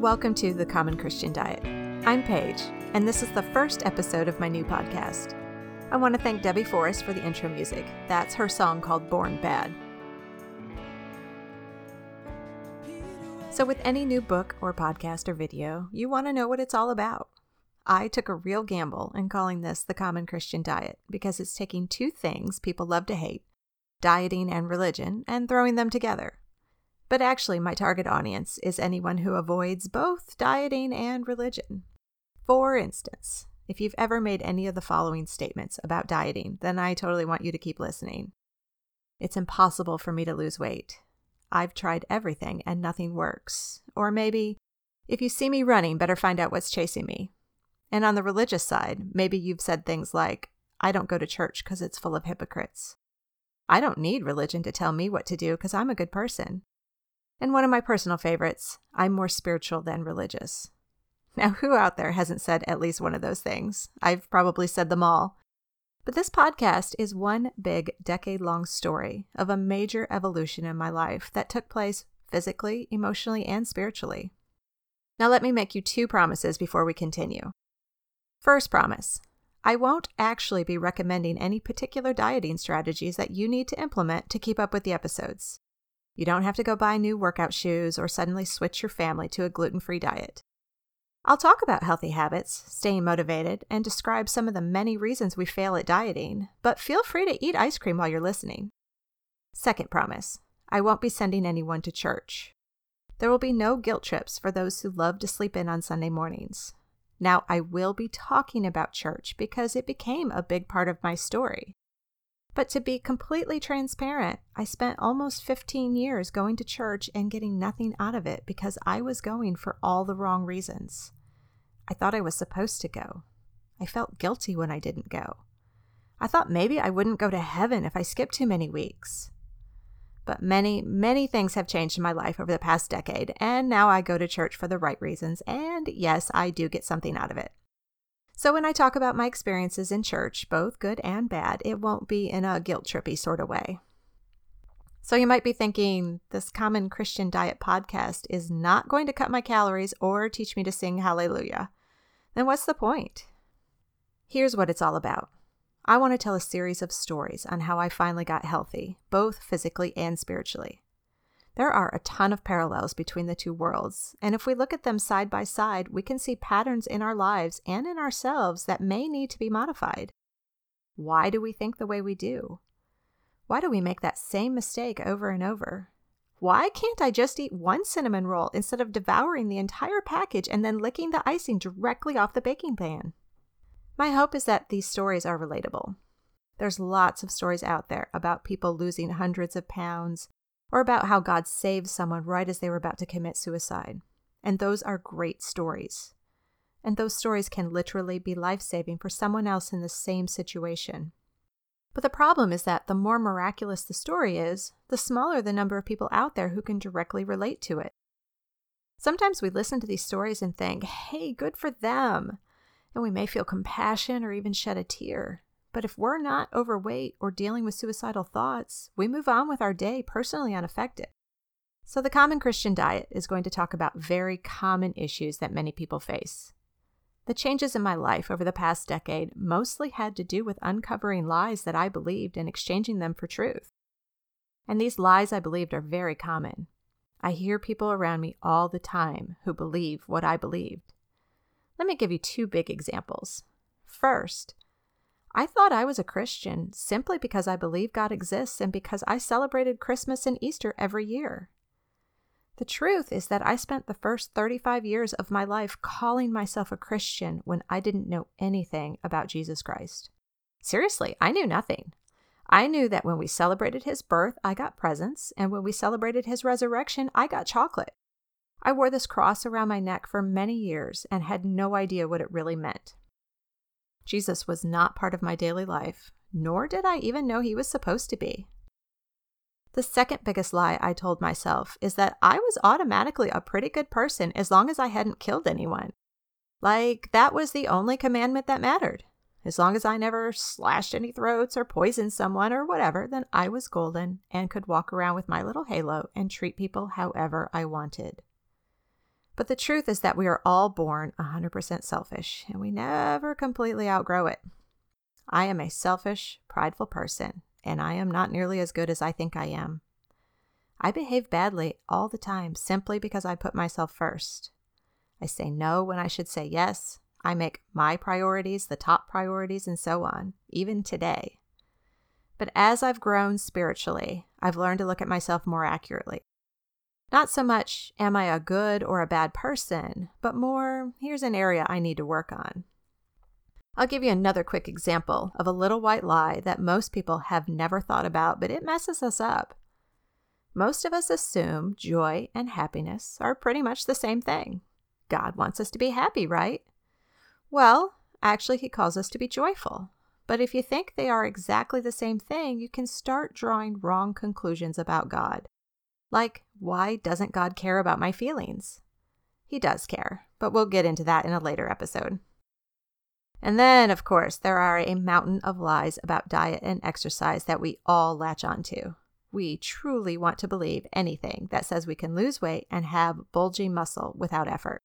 Welcome to the Common Christian Diet. I'm Paige, and this is the first episode of my new podcast. I want to thank Debbie Forrest for the intro music. That's her song called Born Bad. So, with any new book or podcast or video, you want to know what it's all about. I took a real gamble in calling this the Common Christian Diet because it's taking two things people love to hate dieting and religion and throwing them together. But actually, my target audience is anyone who avoids both dieting and religion. For instance, if you've ever made any of the following statements about dieting, then I totally want you to keep listening. It's impossible for me to lose weight. I've tried everything and nothing works. Or maybe, if you see me running, better find out what's chasing me. And on the religious side, maybe you've said things like, I don't go to church because it's full of hypocrites. I don't need religion to tell me what to do because I'm a good person. And one of my personal favorites, I'm more spiritual than religious. Now, who out there hasn't said at least one of those things? I've probably said them all. But this podcast is one big decade long story of a major evolution in my life that took place physically, emotionally, and spiritually. Now, let me make you two promises before we continue. First promise I won't actually be recommending any particular dieting strategies that you need to implement to keep up with the episodes. You don't have to go buy new workout shoes or suddenly switch your family to a gluten free diet. I'll talk about healthy habits, staying motivated, and describe some of the many reasons we fail at dieting, but feel free to eat ice cream while you're listening. Second promise I won't be sending anyone to church. There will be no guilt trips for those who love to sleep in on Sunday mornings. Now, I will be talking about church because it became a big part of my story. But to be completely transparent, I spent almost 15 years going to church and getting nothing out of it because I was going for all the wrong reasons. I thought I was supposed to go. I felt guilty when I didn't go. I thought maybe I wouldn't go to heaven if I skipped too many weeks. But many, many things have changed in my life over the past decade, and now I go to church for the right reasons, and yes, I do get something out of it. So when I talk about my experiences in church, both good and bad, it won't be in a guilt trippy sort of way. So you might be thinking this common Christian diet podcast is not going to cut my calories or teach me to sing hallelujah. Then what's the point? Here's what it's all about. I want to tell a series of stories on how I finally got healthy, both physically and spiritually. There are a ton of parallels between the two worlds, and if we look at them side by side, we can see patterns in our lives and in ourselves that may need to be modified. Why do we think the way we do? Why do we make that same mistake over and over? Why can't I just eat one cinnamon roll instead of devouring the entire package and then licking the icing directly off the baking pan? My hope is that these stories are relatable. There's lots of stories out there about people losing hundreds of pounds, or about how God saved someone right as they were about to commit suicide. And those are great stories. And those stories can literally be life saving for someone else in the same situation. But the problem is that the more miraculous the story is, the smaller the number of people out there who can directly relate to it. Sometimes we listen to these stories and think, hey, good for them. And we may feel compassion or even shed a tear. But if we're not overweight or dealing with suicidal thoughts, we move on with our day personally unaffected. So, the Common Christian Diet is going to talk about very common issues that many people face. The changes in my life over the past decade mostly had to do with uncovering lies that I believed and exchanging them for truth. And these lies I believed are very common. I hear people around me all the time who believe what I believed. Let me give you two big examples. First, I thought I was a Christian simply because I believe God exists and because I celebrated Christmas and Easter every year. The truth is that I spent the first 35 years of my life calling myself a Christian when I didn't know anything about Jesus Christ. Seriously, I knew nothing. I knew that when we celebrated his birth, I got presents, and when we celebrated his resurrection, I got chocolate. I wore this cross around my neck for many years and had no idea what it really meant. Jesus was not part of my daily life, nor did I even know he was supposed to be. The second biggest lie I told myself is that I was automatically a pretty good person as long as I hadn't killed anyone. Like, that was the only commandment that mattered. As long as I never slashed any throats or poisoned someone or whatever, then I was golden and could walk around with my little halo and treat people however I wanted. But the truth is that we are all born 100% selfish and we never completely outgrow it. I am a selfish, prideful person, and I am not nearly as good as I think I am. I behave badly all the time simply because I put myself first. I say no when I should say yes. I make my priorities the top priorities, and so on, even today. But as I've grown spiritually, I've learned to look at myself more accurately. Not so much, am I a good or a bad person, but more, here's an area I need to work on. I'll give you another quick example of a little white lie that most people have never thought about, but it messes us up. Most of us assume joy and happiness are pretty much the same thing. God wants us to be happy, right? Well, actually, He calls us to be joyful. But if you think they are exactly the same thing, you can start drawing wrong conclusions about God. Like, why doesn't God care about my feelings? He does care, but we'll get into that in a later episode. And then, of course, there are a mountain of lies about diet and exercise that we all latch onto. We truly want to believe anything that says we can lose weight and have bulging muscle without effort.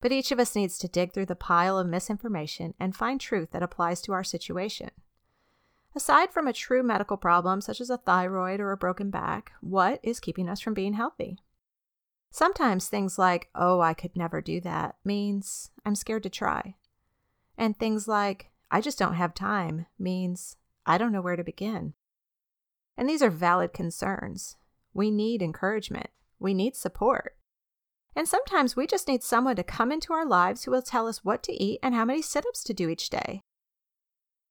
But each of us needs to dig through the pile of misinformation and find truth that applies to our situation. Aside from a true medical problem such as a thyroid or a broken back, what is keeping us from being healthy? Sometimes things like, oh, I could never do that, means I'm scared to try. And things like, I just don't have time, means I don't know where to begin. And these are valid concerns. We need encouragement, we need support. And sometimes we just need someone to come into our lives who will tell us what to eat and how many sit ups to do each day.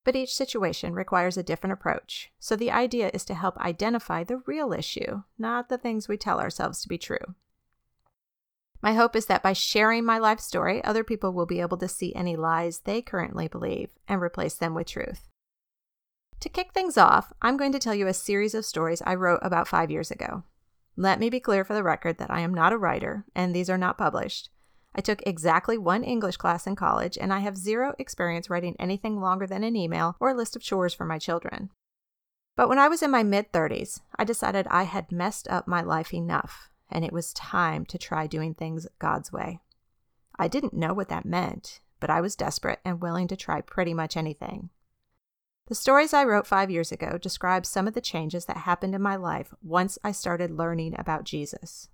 But each situation requires a different approach, so the idea is to help identify the real issue, not the things we tell ourselves to be true. My hope is that by sharing my life story, other people will be able to see any lies they currently believe and replace them with truth. To kick things off, I'm going to tell you a series of stories I wrote about five years ago. Let me be clear for the record that I am not a writer, and these are not published. I took exactly one English class in college, and I have zero experience writing anything longer than an email or a list of chores for my children. But when I was in my mid 30s, I decided I had messed up my life enough, and it was time to try doing things God's way. I didn't know what that meant, but I was desperate and willing to try pretty much anything. The stories I wrote five years ago describe some of the changes that happened in my life once I started learning about Jesus.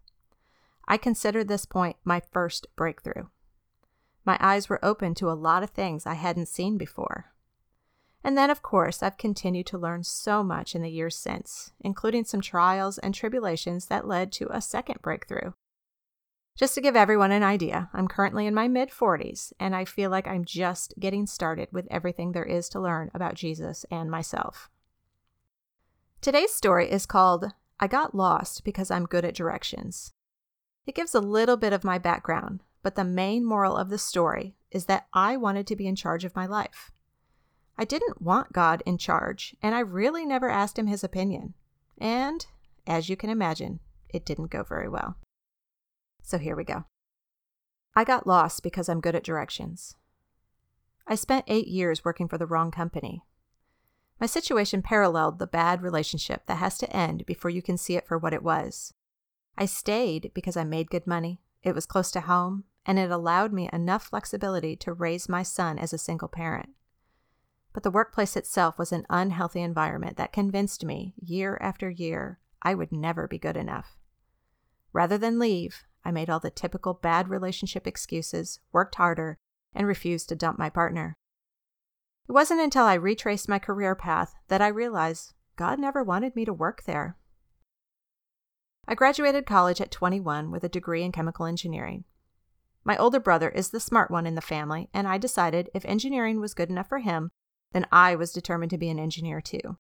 I consider this point my first breakthrough. My eyes were open to a lot of things I hadn't seen before. And then, of course, I've continued to learn so much in the years since, including some trials and tribulations that led to a second breakthrough. Just to give everyone an idea, I'm currently in my mid 40s, and I feel like I'm just getting started with everything there is to learn about Jesus and myself. Today's story is called I Got Lost Because I'm Good at Directions. It gives a little bit of my background, but the main moral of the story is that I wanted to be in charge of my life. I didn't want God in charge, and I really never asked him his opinion. And, as you can imagine, it didn't go very well. So here we go. I got lost because I'm good at directions. I spent eight years working for the wrong company. My situation paralleled the bad relationship that has to end before you can see it for what it was. I stayed because I made good money, it was close to home, and it allowed me enough flexibility to raise my son as a single parent. But the workplace itself was an unhealthy environment that convinced me, year after year, I would never be good enough. Rather than leave, I made all the typical bad relationship excuses, worked harder, and refused to dump my partner. It wasn't until I retraced my career path that I realized God never wanted me to work there. I graduated college at 21 with a degree in chemical engineering. My older brother is the smart one in the family, and I decided if engineering was good enough for him, then I was determined to be an engineer too.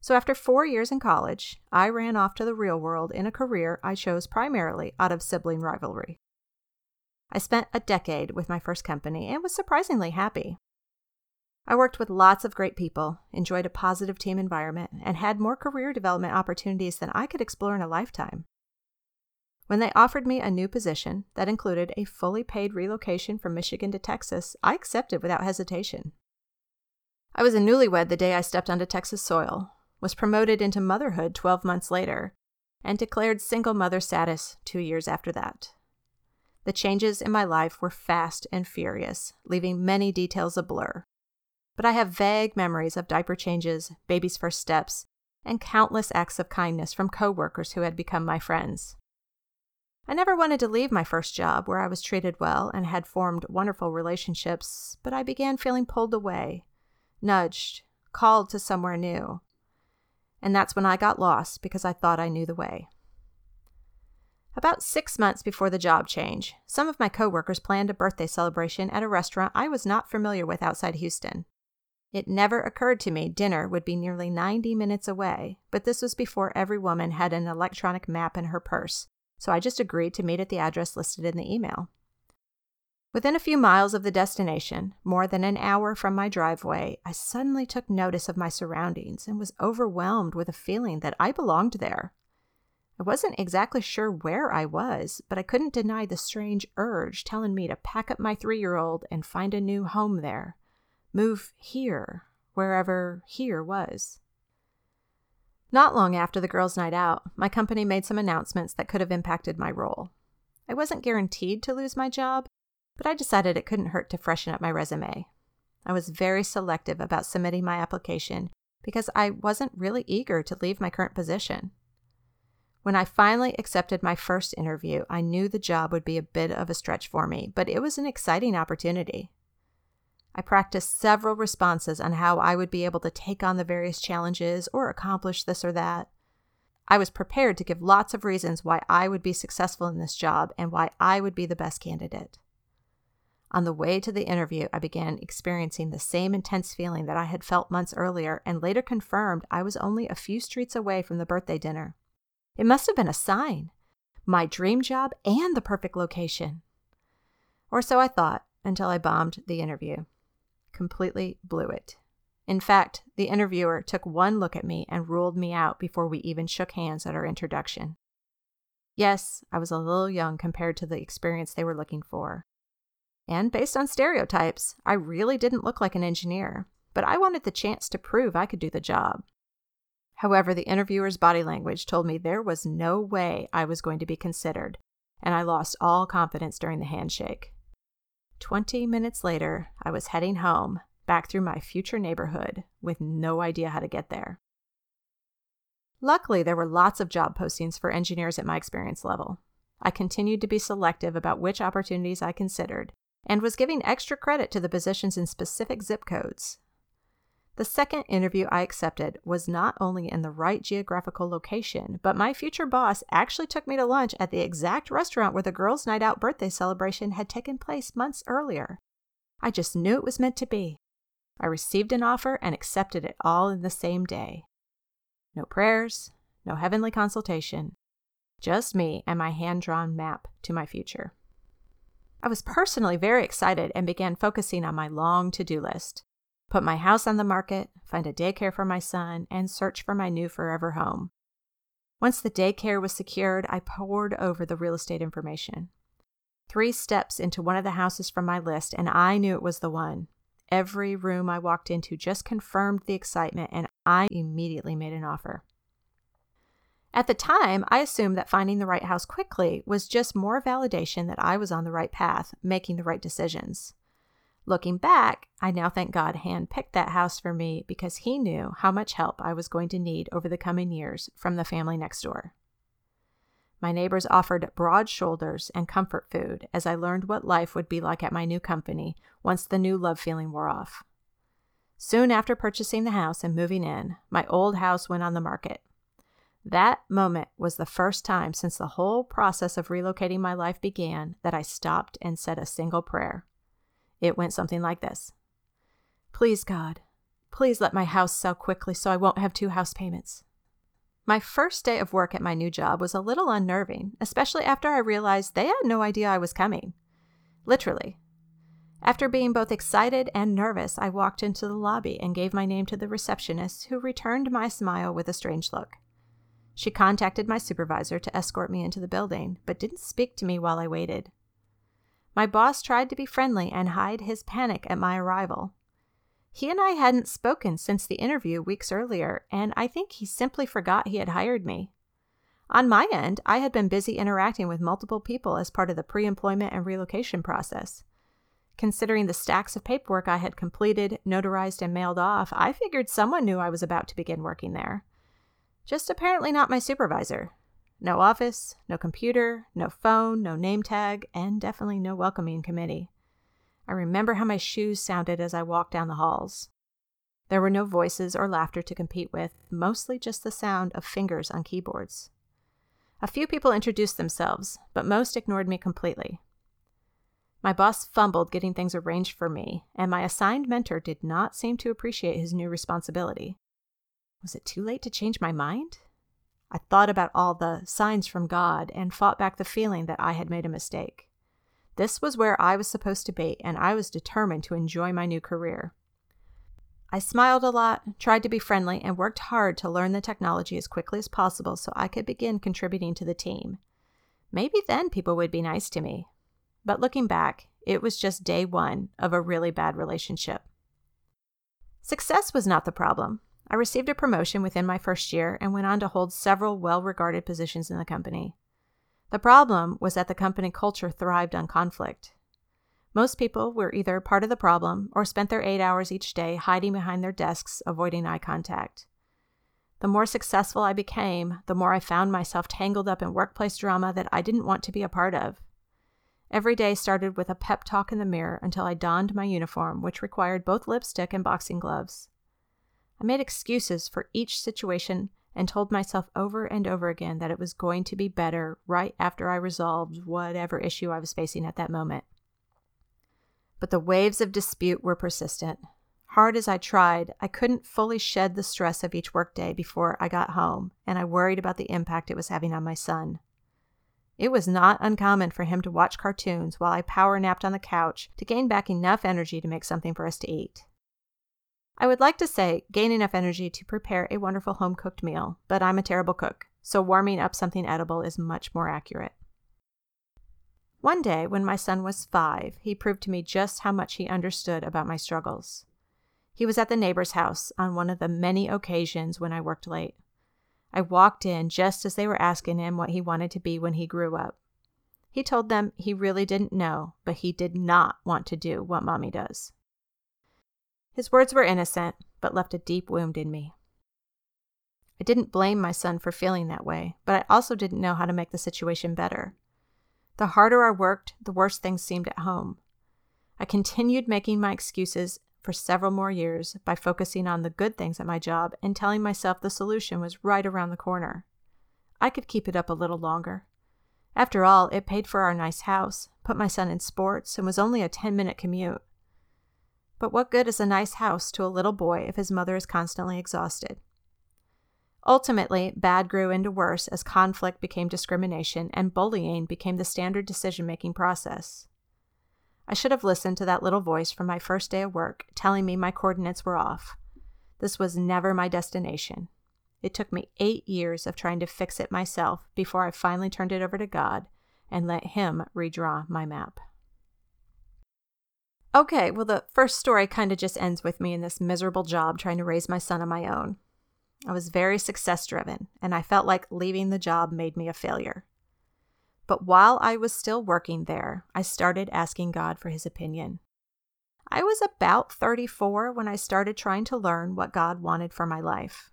So after four years in college, I ran off to the real world in a career I chose primarily out of sibling rivalry. I spent a decade with my first company and was surprisingly happy. I worked with lots of great people, enjoyed a positive team environment, and had more career development opportunities than I could explore in a lifetime. When they offered me a new position that included a fully paid relocation from Michigan to Texas, I accepted without hesitation. I was a newlywed the day I stepped onto Texas soil, was promoted into motherhood 12 months later, and declared single mother status two years after that. The changes in my life were fast and furious, leaving many details a blur. But I have vague memories of diaper changes, baby's first steps, and countless acts of kindness from coworkers who had become my friends. I never wanted to leave my first job where I was treated well and had formed wonderful relationships, but I began feeling pulled away, nudged, called to somewhere new. And that's when I got lost because I thought I knew the way. About six months before the job change, some of my coworkers planned a birthday celebration at a restaurant I was not familiar with outside Houston. It never occurred to me dinner would be nearly 90 minutes away, but this was before every woman had an electronic map in her purse, so I just agreed to meet at the address listed in the email. Within a few miles of the destination, more than an hour from my driveway, I suddenly took notice of my surroundings and was overwhelmed with a feeling that I belonged there. I wasn't exactly sure where I was, but I couldn't deny the strange urge telling me to pack up my three year old and find a new home there. Move here, wherever here was. Not long after the girls' night out, my company made some announcements that could have impacted my role. I wasn't guaranteed to lose my job, but I decided it couldn't hurt to freshen up my resume. I was very selective about submitting my application because I wasn't really eager to leave my current position. When I finally accepted my first interview, I knew the job would be a bit of a stretch for me, but it was an exciting opportunity. I practiced several responses on how I would be able to take on the various challenges or accomplish this or that. I was prepared to give lots of reasons why I would be successful in this job and why I would be the best candidate. On the way to the interview, I began experiencing the same intense feeling that I had felt months earlier and later confirmed I was only a few streets away from the birthday dinner. It must have been a sign my dream job and the perfect location. Or so I thought until I bombed the interview completely blew it. In fact, the interviewer took one look at me and ruled me out before we even shook hands at our introduction. Yes, I was a little young compared to the experience they were looking for. And based on stereotypes, I really didn't look like an engineer, but I wanted the chance to prove I could do the job. However, the interviewer's body language told me there was no way I was going to be considered, and I lost all confidence during the handshake. Twenty minutes later, I was heading home, back through my future neighborhood, with no idea how to get there. Luckily, there were lots of job postings for engineers at my experience level. I continued to be selective about which opportunities I considered and was giving extra credit to the positions in specific zip codes, the second interview I accepted was not only in the right geographical location, but my future boss actually took me to lunch at the exact restaurant where the girls' night out birthday celebration had taken place months earlier. I just knew it was meant to be. I received an offer and accepted it all in the same day. No prayers, no heavenly consultation, just me and my hand drawn map to my future. I was personally very excited and began focusing on my long to do list put my house on the market, find a daycare for my son, and search for my new forever home. Once the daycare was secured, I pored over the real estate information. Three steps into one of the houses from my list, and I knew it was the one. Every room I walked into just confirmed the excitement, and I immediately made an offer. At the time, I assumed that finding the right house quickly was just more validation that I was on the right path, making the right decisions. Looking back, I now thank God handpicked that house for me because He knew how much help I was going to need over the coming years from the family next door. My neighbors offered broad shoulders and comfort food as I learned what life would be like at my new company once the new love feeling wore off. Soon after purchasing the house and moving in, my old house went on the market. That moment was the first time since the whole process of relocating my life began that I stopped and said a single prayer. It went something like this Please, God, please let my house sell quickly so I won't have two house payments. My first day of work at my new job was a little unnerving, especially after I realized they had no idea I was coming. Literally. After being both excited and nervous, I walked into the lobby and gave my name to the receptionist, who returned my smile with a strange look. She contacted my supervisor to escort me into the building, but didn't speak to me while I waited. My boss tried to be friendly and hide his panic at my arrival. He and I hadn't spoken since the interview weeks earlier, and I think he simply forgot he had hired me. On my end, I had been busy interacting with multiple people as part of the pre employment and relocation process. Considering the stacks of paperwork I had completed, notarized, and mailed off, I figured someone knew I was about to begin working there. Just apparently not my supervisor. No office, no computer, no phone, no name tag, and definitely no welcoming committee. I remember how my shoes sounded as I walked down the halls. There were no voices or laughter to compete with, mostly just the sound of fingers on keyboards. A few people introduced themselves, but most ignored me completely. My boss fumbled getting things arranged for me, and my assigned mentor did not seem to appreciate his new responsibility. Was it too late to change my mind? I thought about all the signs from God and fought back the feeling that I had made a mistake. This was where I was supposed to be, and I was determined to enjoy my new career. I smiled a lot, tried to be friendly, and worked hard to learn the technology as quickly as possible so I could begin contributing to the team. Maybe then people would be nice to me. But looking back, it was just day one of a really bad relationship. Success was not the problem. I received a promotion within my first year and went on to hold several well regarded positions in the company. The problem was that the company culture thrived on conflict. Most people were either part of the problem or spent their eight hours each day hiding behind their desks, avoiding eye contact. The more successful I became, the more I found myself tangled up in workplace drama that I didn't want to be a part of. Every day started with a pep talk in the mirror until I donned my uniform, which required both lipstick and boxing gloves. I made excuses for each situation and told myself over and over again that it was going to be better right after I resolved whatever issue I was facing at that moment. But the waves of dispute were persistent. Hard as I tried, I couldn't fully shed the stress of each workday before I got home, and I worried about the impact it was having on my son. It was not uncommon for him to watch cartoons while I power napped on the couch to gain back enough energy to make something for us to eat. I would like to say gain enough energy to prepare a wonderful home cooked meal, but I'm a terrible cook, so warming up something edible is much more accurate. One day, when my son was five, he proved to me just how much he understood about my struggles. He was at the neighbor's house on one of the many occasions when I worked late. I walked in just as they were asking him what he wanted to be when he grew up. He told them he really didn't know, but he did not want to do what mommy does. His words were innocent, but left a deep wound in me. I didn't blame my son for feeling that way, but I also didn't know how to make the situation better. The harder I worked, the worse things seemed at home. I continued making my excuses for several more years by focusing on the good things at my job and telling myself the solution was right around the corner. I could keep it up a little longer. After all, it paid for our nice house, put my son in sports, and was only a 10 minute commute. But what good is a nice house to a little boy if his mother is constantly exhausted? Ultimately, bad grew into worse as conflict became discrimination and bullying became the standard decision making process. I should have listened to that little voice from my first day of work telling me my coordinates were off. This was never my destination. It took me eight years of trying to fix it myself before I finally turned it over to God and let Him redraw my map. Okay, well, the first story kind of just ends with me in this miserable job trying to raise my son on my own. I was very success driven, and I felt like leaving the job made me a failure. But while I was still working there, I started asking God for his opinion. I was about 34 when I started trying to learn what God wanted for my life.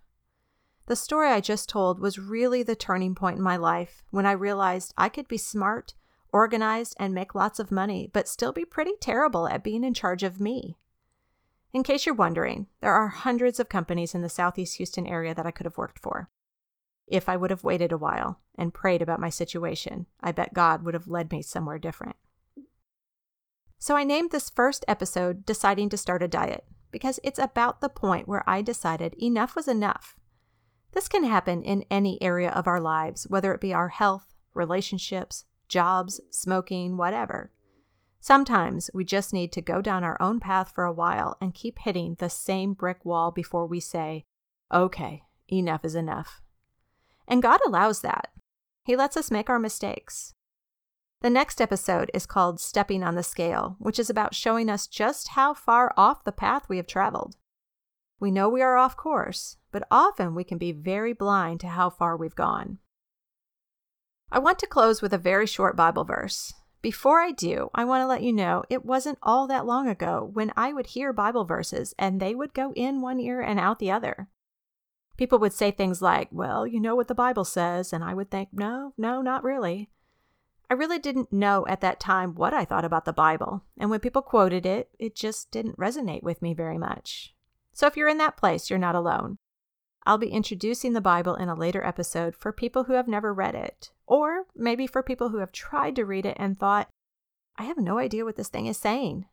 The story I just told was really the turning point in my life when I realized I could be smart, organized, and make lots of money, but still be pretty terrible at being in charge of me. In case you're wondering, there are hundreds of companies in the Southeast Houston area that I could have worked for. If I would have waited a while and prayed about my situation, I bet God would have led me somewhere different. So I named this first episode Deciding to Start a Diet because it's about the point where I decided enough was enough. This can happen in any area of our lives, whether it be our health, relationships, jobs, smoking, whatever. Sometimes we just need to go down our own path for a while and keep hitting the same brick wall before we say, okay, enough is enough. And God allows that. He lets us make our mistakes. The next episode is called Stepping on the Scale, which is about showing us just how far off the path we have traveled. We know we are off course, but often we can be very blind to how far we've gone. I want to close with a very short Bible verse. Before I do, I want to let you know it wasn't all that long ago when I would hear Bible verses and they would go in one ear and out the other. People would say things like, Well, you know what the Bible says, and I would think, No, no, not really. I really didn't know at that time what I thought about the Bible, and when people quoted it, it just didn't resonate with me very much. So if you're in that place, you're not alone. I'll be introducing the Bible in a later episode for people who have never read it, or maybe for people who have tried to read it and thought, I have no idea what this thing is saying.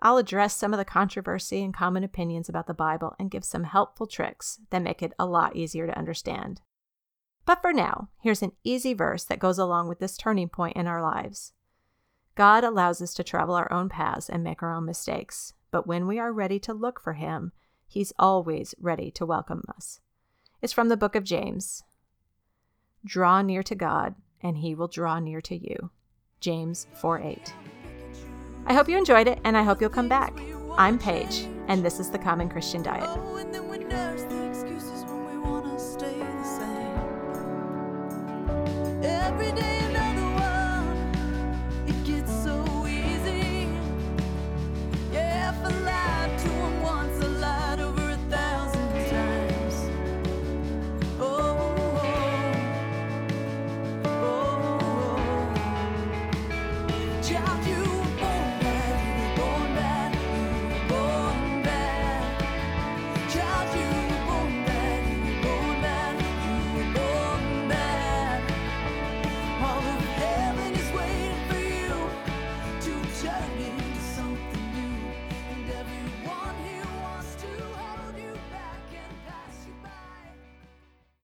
I'll address some of the controversy and common opinions about the Bible and give some helpful tricks that make it a lot easier to understand. But for now, here's an easy verse that goes along with this turning point in our lives. God allows us to travel our own paths and make our own mistakes, but when we are ready to look for Him, He's always ready to welcome us. It's from the book of James. Draw near to God, and He will draw near to you. James 4 8. I hope you enjoyed it, and I hope you'll come back. I'm Paige, and this is the Common Christian Diet. every day